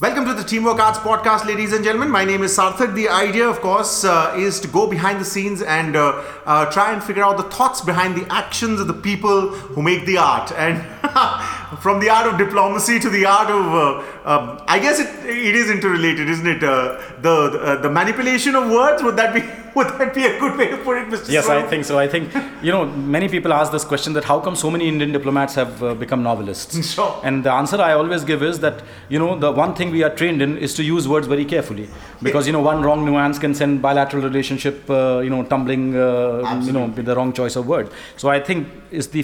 Welcome to the Teamwork Arts podcast, ladies and gentlemen. My name is Sarthak. The idea, of course, uh, is to go behind the scenes and uh, uh, try and figure out the thoughts behind the actions of the people who make the art. And from the art of diplomacy to the art of, uh, um, I guess it, it is interrelated, isn't it? Uh, the uh, the manipulation of words. Would that be would that be a good way to put it, Mr. Yes, I think so. I think you know many people ask this question that how come so many Indian diplomats have uh, become novelists? Sure. And the answer I always give is that you know the one thing we are trained in is to use words very carefully because you know one wrong nuance can send bilateral relationship uh, you know tumbling uh, you know with the wrong choice of words. So I think is the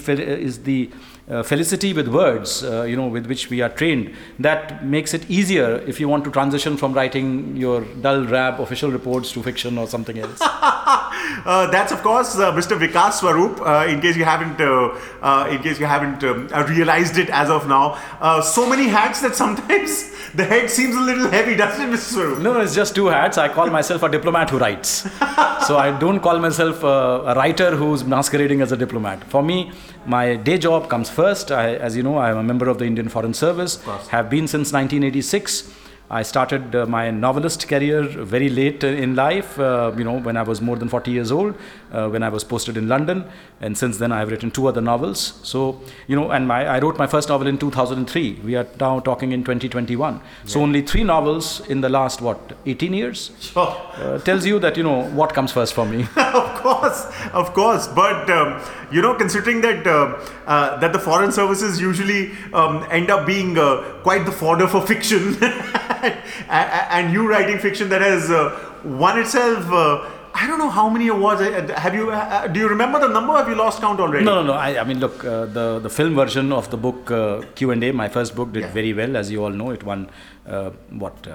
is the uh, felicity with words, uh, you know, with which we are trained, that makes it easier if you want to transition from writing your dull, drab official reports to fiction or something else. Uh, that's of course uh, Mr. Vikas Swarup. Uh, in case you haven't, uh, uh, in case you haven't um, uh, realized it as of now, uh, so many hats that sometimes the head seems a little heavy, doesn't it, Mr. Swarup? No, no, it's just two hats. I call myself a diplomat who writes. so I don't call myself a writer who's masquerading as a diplomat. For me, my day job comes first. I, as you know, I am a member of the Indian Foreign Service. Have been since 1986. I started uh, my novelist career very late in life, uh, you know, when I was more than 40 years old, uh, when I was posted in London. And since then, I've written two other novels. So, you know, and my, I wrote my first novel in 2003. We are now talking in 2021. So, only three novels in the last, what, 18 years? Sure. Uh, tells you that, you know, what comes first for me. of course, of course. But um, you know, considering that uh, uh, that the foreign services usually um, end up being uh, quite the fodder for fiction, and, and you writing fiction that has uh, won itself. Uh, I don't know how many awards. uh, Have you? Uh, do you remember the number? Have you lost count already? No, no, no. I, I mean, look, uh, the the film version of the book uh, Q and A, my first book, did Yeah. very well, as you all know. It won uh, what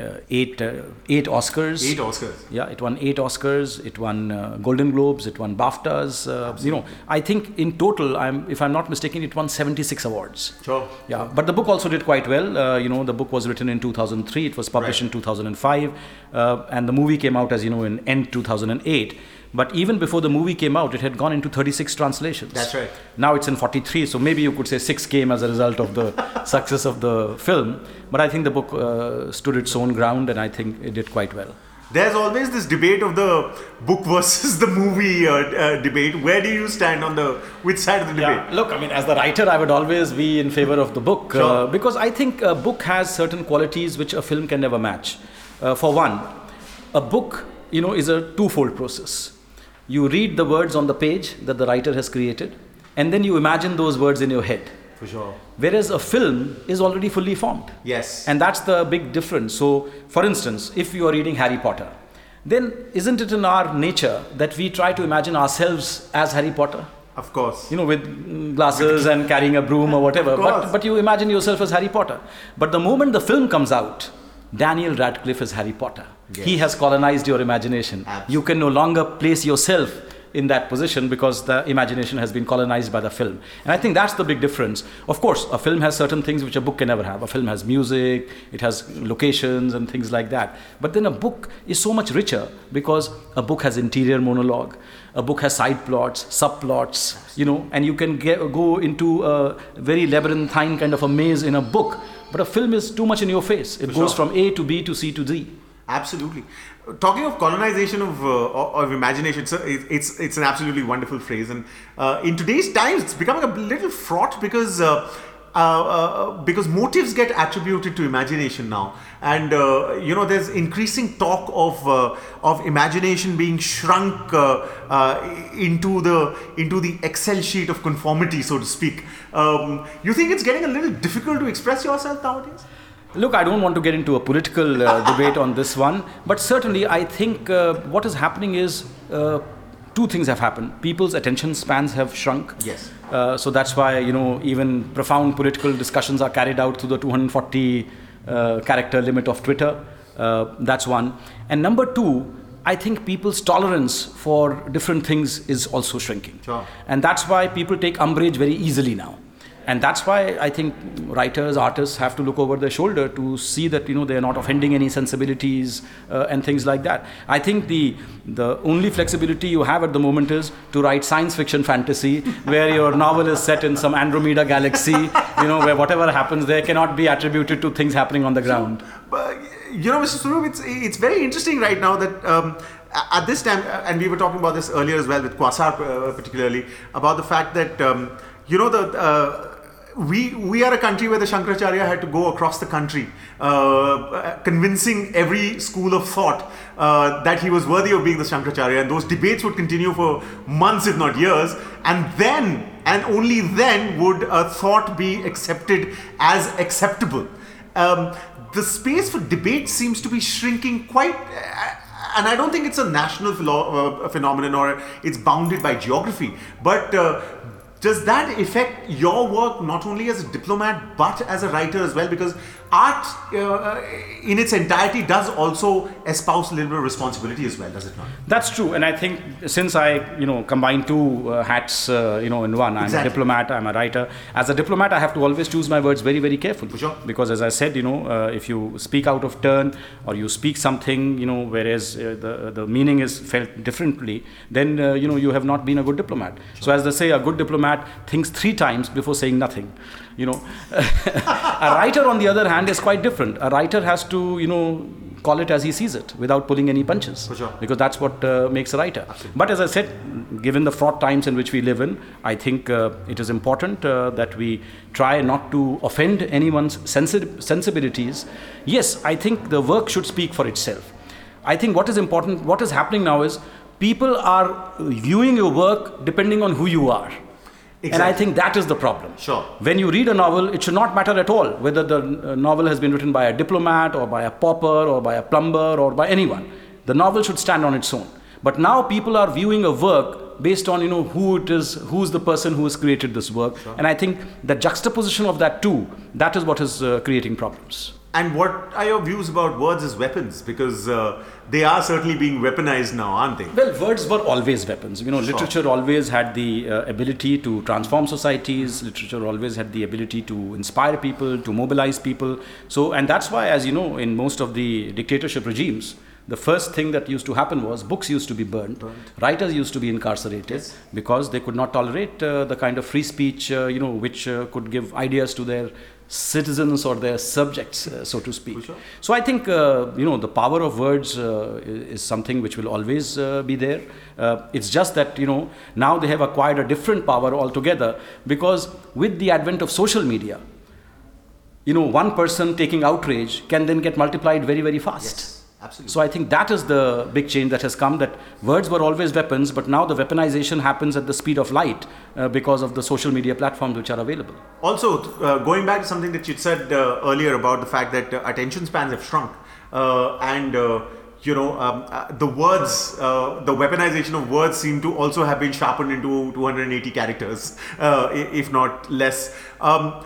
uh, eight uh, eight Oscars. Eight Oscars. Yeah, it won eight Oscars. It won uh, Golden Globes. It won BAFTAs. Uh, you know, I think in total, I'm if I'm not mistaken, it won 76 awards. Sure. Yeah, but the book also did quite well. Uh, you know, the book was written in 2003. It was published Right. in 2005, uh, and the movie came out, as you know, in end 2008. But even before the movie came out, it had gone into 36 translations. That's right. Now it's in 43, so maybe you could say six came as a result of the success of the film. But I think the book uh, stood its own ground, and I think it did quite well. There's always this debate of the book versus the movie uh, uh, debate. Where do you stand on the which side of the debate? Yeah, look, I mean, as the writer, I would always be in favor of the book uh, Sure. because I think a book has certain qualities which a film can never match. Uh, for one, a book, you know, is a twofold process. You read the words on the page that the writer has created, and then you imagine those words in your head. For sure. Whereas a film is already fully formed. Yes. And that's the big difference. So, for instance, if you are reading Harry Potter, then isn't it in our nature that we try to imagine ourselves as Harry Potter? of course. you know, with glasses and carrying a broom or whatever. Of But, but you imagine yourself as Harry Potter. But the moment the film comes out, Daniel Radcliffe is Harry Potter. He has colonized your imagination. Absolutely. You can no longer place yourself in that position because the imagination has been colonized by the film. And I think that's the big difference. Of course, a film has certain things which a book can never have. A film has music, it has locations and things like that. But then a book is so much richer because a book has interior monologue, a book has side plots, subplots, you know, and you can get, go into a very labyrinthine kind of a maze in a book. But a film is too much in your face. It goes sure. from A to B to C to D. Absolutely. Talking of colonization of uh, of imagination, it's, a, it's it's an absolutely wonderful phrase, and uh, in today's times, it's becoming a little fraught because. Uh, uh, uh, because motives get attributed to imagination now, and uh, you know there's increasing talk of of imagination being shrunk into the into the Excel sheet of conformity, so to speak. Um, you think it's getting a little difficult to express yourself nowadays? Look, I don't want to get into a political uh, debate on this one, but certainly I think uh, what is happening is uh, two things have happened. People's attention spans have shrunk. Yes. Uh, so that's why you know even profound political discussions are carried out through the 240 uh, character limit of Twitter. Uh, that's one. And number two, I think people's tolerance for different things is also shrinking. Sure. And that's why people take umbrage very easily now. And that's why I think writers, artists have to look over their shoulder to see that you know they are not offending any sensibilities uh, and things like that. I think the the only flexibility you have at the moment is to write science fiction fantasy, where your novel is set in some Andromeda galaxy, you know, where whatever happens there cannot be attributed to things happening on the ground. But, you know, Mr. Swarup, it's it's very interesting right now that. Um, at this time, and we were talking about this earlier as well with Quasar, uh, particularly about the fact that um, you know the uh, we we are a country where the Shankaracharya had to go across the country, uh, convincing every school of thought uh, that he was worthy of being the Shankaracharya, and those debates would continue for months, if not years, and then and only then would a thought be accepted as acceptable. Um, the space for debate seems to be shrinking quite. Uh, and I don't think it's a national philo- uh, phenomenon or it's bounded by geography, but uh, does that affect your work not only as a diplomat but as a writer as well? Because art uh, in its entirety does also espouse a little bit of responsibility as well does it not? That's true and i think since i you know combine two uh, hats uh, you know in one i'm a diplomat i'm a writer. As a diplomat i have to always choose my words very very carefully. For sure. because as i said you know uh, if you speak out of turn or you speak something you know whereas uh, the the meaning is felt differently then uh, you know you have not been a good diplomat. Sure. so as they say a good diplomat thinks three times before saying nothing you know. A writer on the other hand is quite different. A writer has to you know call it as he sees it without pulling any punches. Sure. because that's what uh, makes a writer. Absolutely. but as i said given the fraught times in which we live in i think uh, it is important uh, that we try not to offend anyone's sensi- sensibilities. Yes i think the work should speak for itself. I think what is important what is happening now is people are viewing your work depending on who you are Exactly. And I think that is the problem. Sure. When you read a novel, it should not matter at all whether the uh, novel has been written by a diplomat or by a pauper or by a plumber or by anyone. The novel should stand on its own. But now people are viewing a work based on you know who it is, who's the person who has created this work, Sure. and I think the juxtaposition of that two, that is what is uh, creating problems. And what are your views about words as weapons because uh, they are certainly being weaponized now aren't they Well, words were always weapons. You know, Sure. literature always had the uh, ability to transform societies. Literature always had the ability to inspire people, to mobilize people. So, and that's why, as you know, in most of the dictatorship regimes, the first thing that used to happen was books used to be burned, writers used to be incarcerated Yes. because they could not tolerate uh, the kind of free speech, uh, you know, which uh, could give ideas to their citizens or their subjects, uh, so to speak. sure. So I think uh, you know the power of words uh, is something which will always uh, be there. Uh, it's just that you know now they have acquired a different power altogether because with the advent of social media, you know one person taking outrage can then get multiplied very very fast. Yes, absolutely. So I think that is the big change that has come. That words were always weapons, but now the weaponization happens at the speed of light uh, because of the social media platforms which are available. Also, uh, going back to something that you said uh, earlier about the fact that uh, attention spans have shrunk, uh, and uh, you know um, uh, the words, uh, the weaponization of words seem to also have been sharpened into 280 characters, uh, if not less. Um,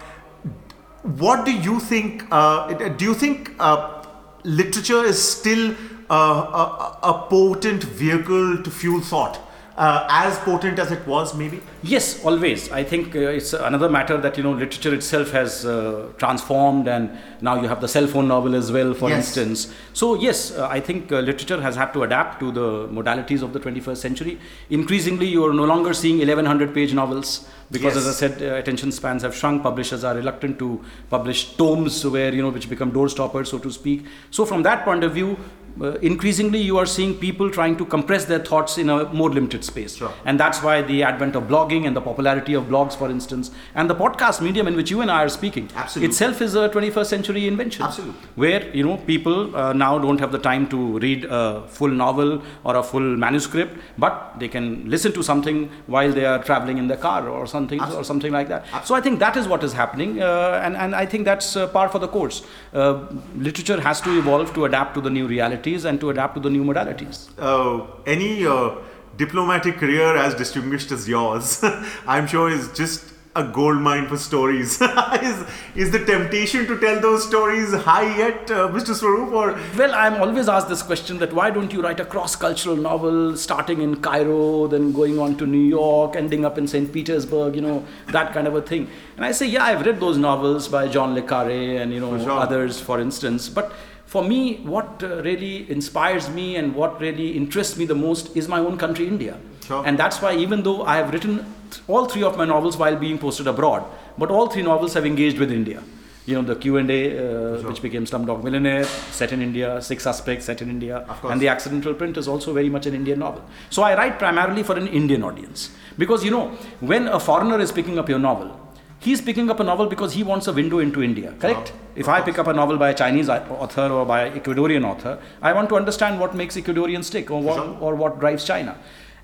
what do you think? Uh, do you think uh, literature is still uh, a, a potent vehicle to fuel thought, uh, as potent as it was, maybe? Yes, always. I think uh, it's another matter that you know literature itself has uh, transformed, and now you have the cell phone novel as well, for Yes. instance. So yes, uh, I think uh, literature has had to adapt to the modalities of the 21st century. Increasingly, you are no longer seeing 1100 page novels because, Yes. as I said, uh, attention spans have shrunk. Publishers are reluctant to publish tomes where you know which become door stoppers, so to speak. So from that point of view. Uh, increasingly, you are seeing people trying to compress their thoughts in a more limited space. Sure. And that's why the advent of blogging and the popularity of blogs, for instance, and the podcast medium in which you and I are speaking Absolutely. itself is a 21st century invention. Absolutely. Where, you know, people uh, now don't have the time to read a full novel or a full manuscript, but they can listen to something while they are traveling in their car or something or something like that. So I think that is what is happening, uh, and, and I think that's uh, par for the course. Uh, literature has to evolve to adapt to the new realities and to adapt to the new modalities. uh, any uh, diplomatic career as distinguished as yours, I'm sure is just a gold mine for stories. is, is the temptation to tell those stories high yet, uh, Mr. Swarup? Or well, I'm always asked this question that why don't you write a cross-cultural novel starting in Cairo, then going on to New York, ending up in St. Petersburg, you know, that kind of a thing. And I say, yeah, I've read those novels by John le Carre and you know sure. others, for instance, but for me, what uh, really inspires me and what really interests me the most is my own country, India. Sure. And that's why, even though I have written all three of my novels while being posted abroad, but all three novels have engaged with India. You know, the Q&A, uh, Sure. which became Slumdog Millionaire, set in India, Six Suspects, set in India, and The Accidental Apprentice is also very much an Indian novel. So I write primarily for an Indian audience. Because, you know, when a foreigner is picking up your novel, he's picking up a novel because he wants a window into India, correct? If I pick up a novel by a Chinese author or by an Ecuadorian author, I want to understand what makes Ecuadorians tick or what, Sure. or what drives China.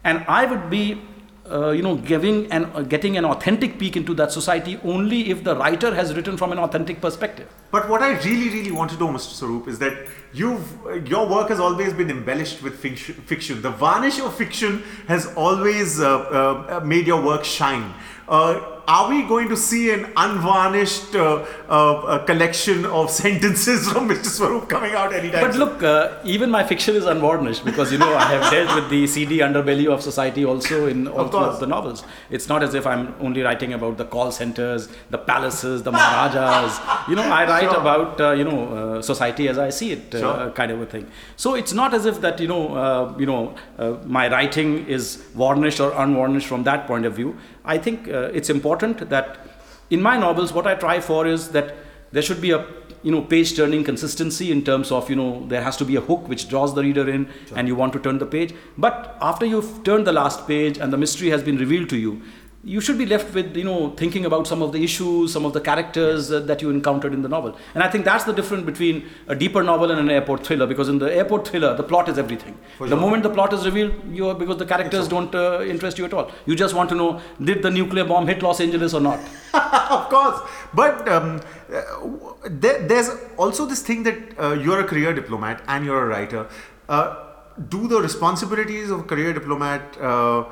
And I would be, uh, you know, giving and uh, getting an authentic peek into that society only if the writer has written from an authentic perspective. But what I really, really want to know, Mr. Swarup, is that you've uh, your work has always been embellished with fiction. fiction. The varnish of fiction has always uh, uh, made your work shine. Uh, are we going to see an unvarnished uh, uh, uh, collection of sentences from Mr. Swarup coming out anytime But soon? look, uh, even my fiction is unvarnished because you know I have dealt with the seedy underbelly of society also in all Of of the novels. It's not as if I'm only writing about the call centers, the palaces, the maharajas. You know, I write Sure. about uh, you know uh, society as I see it, uh, Sure. kind of a thing. So it's not as if that you know uh, you know uh, my writing is varnished or unvarnished from that point of view. I think uh, it's important that in my novels, what I try for is that there should be a you know page turning consistency in terms of you know there has to be a hook which draws the reader in and you want to turn the page. But after you've turned the last page and the mystery has been revealed to you you should be left with you know thinking about some of the issues some of the characters uh, that you encountered in the novel. And i think that's the difference between a deeper novel and an airport thriller because in the airport thriller the plot is everything. For the moment the plot is revealed you are, because the characters don't uh, interest you at all. You just want to know did the nuclear bomb hit los angeles or not? Of course. But um, uh, there, there's also this thing that uh, you're a career diplomat and you're a writer. Uh, do the responsibilities of a career diplomat uh,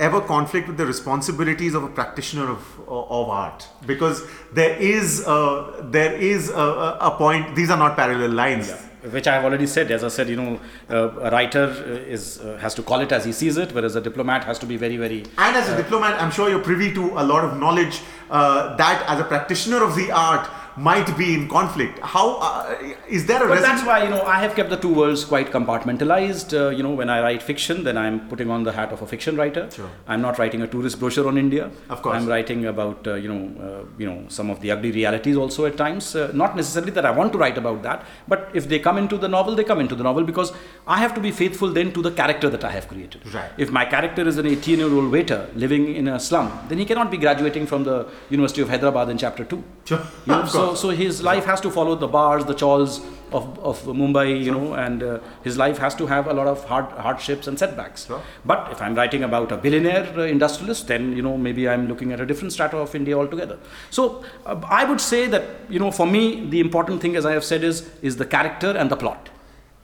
ever conflict with the responsibilities of a practitioner of, of art? Because there is a, there is a, a point. These are not parallel lines. which I have already said. As I said, you know, uh, a writer uh, is uh, has to call it as he sees it, whereas a diplomat has to be very, very. And as a diplomat, I'm sure you're privy to a lot of knowledge uh, that, as a practitioner of the art, might be in conflict. How uh, is there a But that's why you know I have kept the two worlds quite compartmentalized. Uh, you know, when I write fiction, then I'm putting on the hat of a fiction writer. Sure. I'm not writing a tourist brochure on India. Of course. I'm writing about uh, you know uh, you know some of the ugly realities also at times. Uh, not necessarily that I want to write about that, but if they come into the novel, they come into the novel because I have to be faithful then to the character that I have created. Right. If my character is an 18 year old waiter living in a slum, then he cannot be graduating from the University of Hyderabad in chapter 2. Sure. You know, Of so, so his life has to follow the bars, the chawls of, of Mumbai, you know, and uh, his life has to have a lot of hard, hardships and setbacks. But if I'm writing about a billionaire uh, industrialist, then, you know, maybe I'm looking at a different strata of India altogether. So uh, I would say that, you know, for me, the important thing, as I have said, is, is the character and the plot.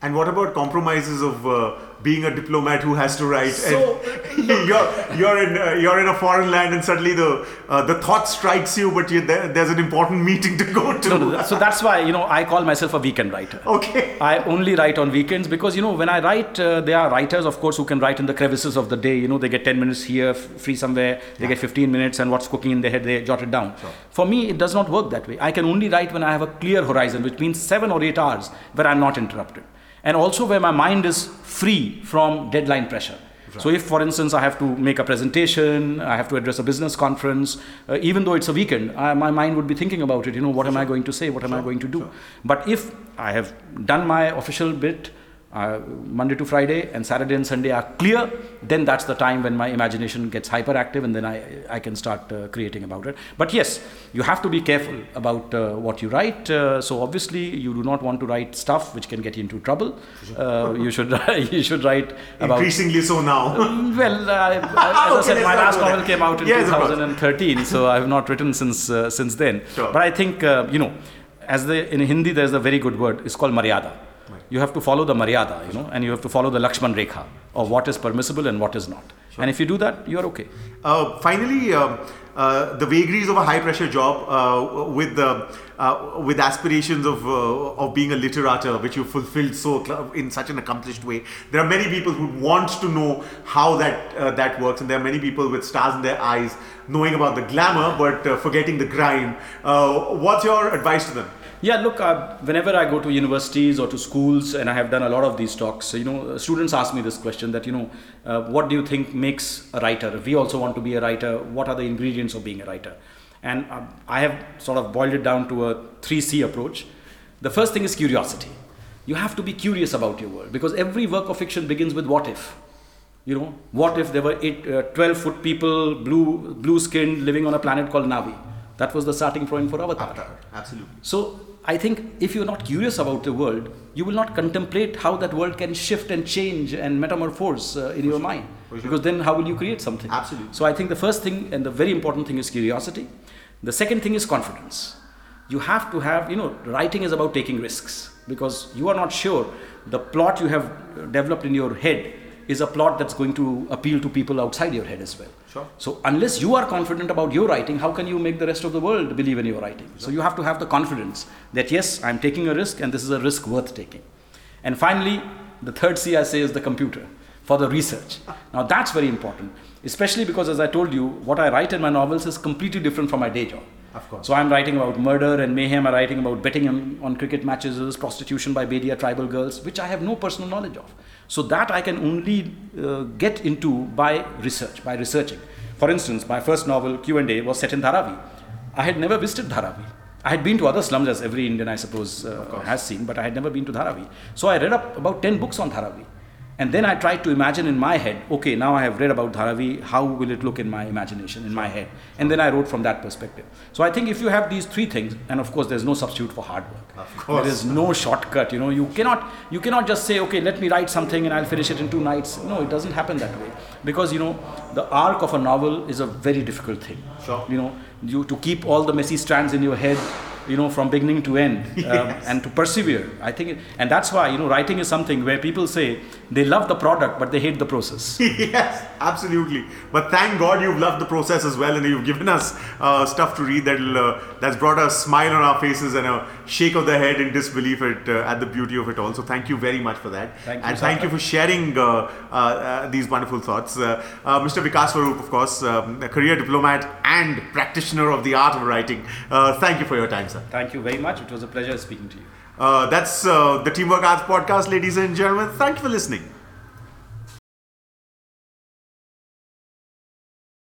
And what about compromises of uh, being a diplomat who has to write? So- and you're you're in uh, you're in a foreign land, and suddenly the uh, the thought strikes you, but you, there, there's an important meeting to go to. No, no, so that's why, you know, I call myself a weekend writer. okay. I only write on weekends because you know when I write, uh, there are writers, of course, who can write in the crevices of the day. You know, they get 10 minutes here, f- free somewhere. They Yeah. get 15 minutes, and what's cooking in their head, they jot it down. Sure. For me, it does not work that way. I can only write when I have a clear horizon, which means seven or eight hours where I'm not interrupted, and also where my mind is free from deadline pressure. So, if for instance I have to make a presentation, I have to address a business conference, uh, even though it's a weekend, I, my mind would be thinking about it. You know, what am I going to say? What am I going to do? But if I have done my official bit, uh, Monday to Friday and Saturday and Sunday are clear, then that's the time when my imagination gets hyperactive and then I, I can start uh, creating about it. But yes, you have to be careful about uh, what you write. Uh, so obviously, you do not want to write stuff which can get you into trouble. Uh, you should you should write about Increasingly so now. well, uh, I- as I said, my last novel came out in Yes, 2013, so I have not written since uh, since then. Sure. But I think uh, you know, as the in Hindi, there's a very good word. It's called maryada. You have to follow the maryada, you know, and you have to follow the Lakshman Rekha of what is permissible and what is not. And if you do that, you are okay. Uh, finally, um, uh, the vagaries of a high pressure job uh, with uh, with aspirations of uh, of being a literature, which you fulfilled so cl- in such an accomplished way. There are many people who want to know how that uh, that works, and there are many people with stars in their eyes, knowing about the glamour but uh, forgetting the grind. Uh, what's your advice to them? Yeah, look, uh, whenever I go to universities or to schools, and I have done a lot of these talks, you know, students ask me this question that, you know, uh, what do you think makes a writer? We also want to be a writer. What are the ingredients of being a writer? And um, I have sort of boiled it down to a 3C approach. The first thing is curiosity. You have to be curious about your world because every work of fiction begins with what if. You know, what if there were eight, uh, 12 foot people, blue, blue skinned, living on a planet called Navi? That was the starting point for Avatar. Absolutely. So I think if you're not curious about the world, you will not contemplate how that world can shift and change and metamorphose uh, in your mind. Sure. Because then how will you create something? Absolutely. So I think the first thing and the very important thing is curiosity. The second thing is confidence. You have to have, you know, writing is about taking risks because you are not sure the plot you have developed in your head is a plot that's going to appeal to people outside your head as well. Sure. So unless you are confident about your writing, how can you make the rest of the world believe in your writing? So you have to have the confidence that yes, I'm taking a risk and this is a risk worth taking. And finally, the third C I say is the computer for the research. Now that's very important, especially because as I told you, what I write in my novels is completely different from my day job. Of course. So I'm writing about murder and mayhem. I'm writing about betting on, on cricket matches, prostitution by Bedia tribal girls, which I have no personal knowledge of. So that I can only uh, get into by research, by researching. For instance, my first novel Q&A was set in Dharavi. I had never visited Dharavi. I had been to other slums, as every Indian, I suppose, uh, has seen, but I had never been to Dharavi. So I read up about 10 books on Dharavi. And then I tried to imagine in my head, okay, now I have read about Dharavi, how will it look in my imagination, in my head? And then I wrote from that perspective. So I think if you have these three things, and of course there's no substitute for hard work. Of course. There is no shortcut, you know, you cannot you cannot just say, okay, let me write something and I'll finish it in two nights. No, it doesn't happen that way. Because you know, the arc of a novel is a very difficult thing. Sure. You know, you to keep all the messy strands in your head you know from beginning to end um, Yes. and to persevere i think it, and that's why you know writing is something where people say they love the product but they hate the process yes, absolutely. But thank God you've loved the process as well, and you've given us uh, stuff to read that uh, that's brought a smile on our faces and a shake of the head in disbelief at, uh, at the beauty of it all. So thank you very much for that, Thank you, and thank you for sharing uh, uh, uh, these wonderful thoughts, uh, uh, Mr. Vikas Swarup, of course, um, a career diplomat and practitioner of the art of writing. Uh, thank you for your time, sir. thank you very much it was a pleasure speaking to you Uh, that's uh, the Teamwork Arts podcast, ladies and gentlemen. Thank you for listening.